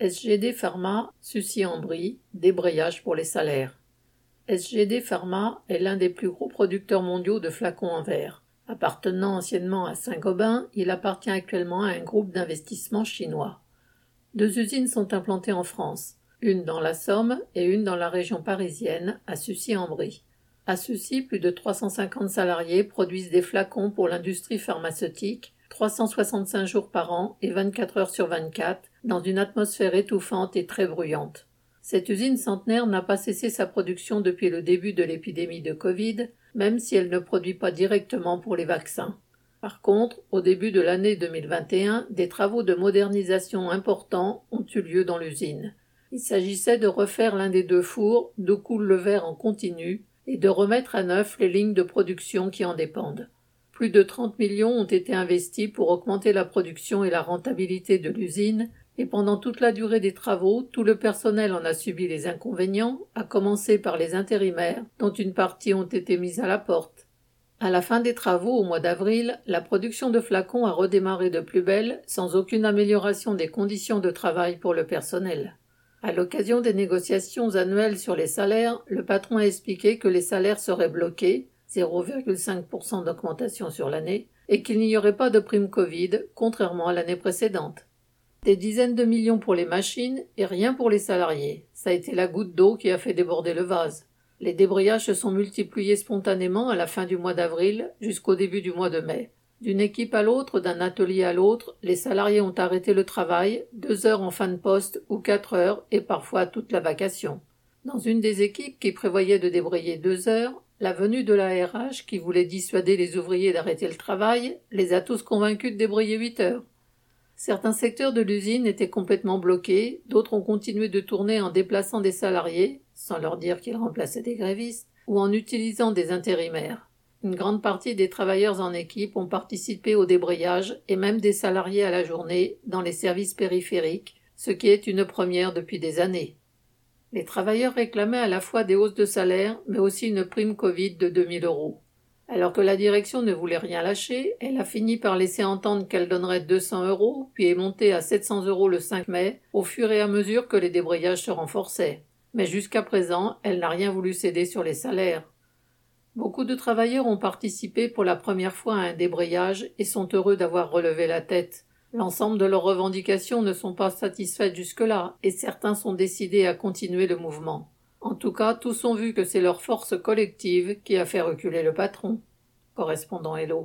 SGD Pharma, Sucy-en-Brie, débrayage pour les salaires. SGD Pharma est l'un des plus gros producteurs mondiaux de flacons en verre. Appartenant anciennement à Saint-Gobain, il appartient actuellement à un groupe d'investissement chinois. Deux usines sont implantées en France, une dans la Somme et une dans la région parisienne, à Sucy-en-Brie. À Sucy, plus de 350 salariés produisent des flacons pour l'industrie pharmaceutique, 365 jours par an et 24 heures sur 24, dans une atmosphère étouffante et très bruyante. Cette usine centenaire n'a pas cessé sa production depuis le début de l'épidémie de Covid, même si elle ne produit pas directement pour les vaccins. Par contre, au début de l'année 2021, des travaux de modernisation importants ont eu lieu dans l'usine. Il s'agissait de refaire l'un des deux fours d'où coule le verre en continu et de remettre à neuf les lignes de production qui en dépendent. Plus de 30 millions ont été investis pour augmenter la production et la rentabilité de l'usine et pendant toute la durée des travaux, tout le personnel en a subi les inconvénients, à commencer par les intérimaires, dont une partie ont été mises à la porte. À la fin des travaux, au mois d'avril, la production de flacons a redémarré de plus belle, sans aucune amélioration des conditions de travail pour le personnel. À l'occasion des négociations annuelles sur les salaires, le patron a expliqué que les salaires seraient bloqués, 0,5% d'augmentation sur l'année, et qu'il n'y aurait pas de prime Covid, contrairement à l'année précédente. Des dizaines de millions pour les machines et rien pour les salariés. Ça a été la goutte d'eau qui a fait déborder le vase. Les débrayages se sont multipliés spontanément à la fin du mois d'avril jusqu'au début du mois de mai. D'une équipe à l'autre, d'un atelier à l'autre, les salariés ont arrêté le travail, deux heures en fin de poste ou quatre heures et parfois toute la vacation. Dans une des équipes qui prévoyait de débrayer deux heures, la venue de la RH qui voulait dissuader les ouvriers d'arrêter le travail les a tous convaincus de débrayer huit heures. Certains secteurs de l'usine étaient complètement bloqués, d'autres ont continué de tourner en déplaçant des salariés, sans leur dire qu'ils remplaçaient des grévistes, ou en utilisant des intérimaires. Une grande partie des travailleurs en équipe ont participé au débrayage et même des salariés à la journée dans les services périphériques, ce qui est une première depuis des années. Les travailleurs réclamaient à la fois des hausses de salaire, mais aussi une prime Covid de 2000 euros. Alors que la direction ne voulait rien lâcher, elle a fini par laisser entendre qu'elle donnerait 200 euros, puis est montée à 700 euros le 5 mai, au fur et à mesure que les débrayages se renforçaient. Mais jusqu'à présent, elle n'a rien voulu céder sur les salaires. Beaucoup de travailleurs ont participé pour la première fois à un débrayage et sont heureux d'avoir relevé la tête. L'ensemble de leurs revendications ne sont pas satisfaites jusque-là, et certains sont décidés à continuer le mouvement. En tout cas, tous ont vu que c'est leur force collective qui a fait reculer le patron. Correspondant Hello.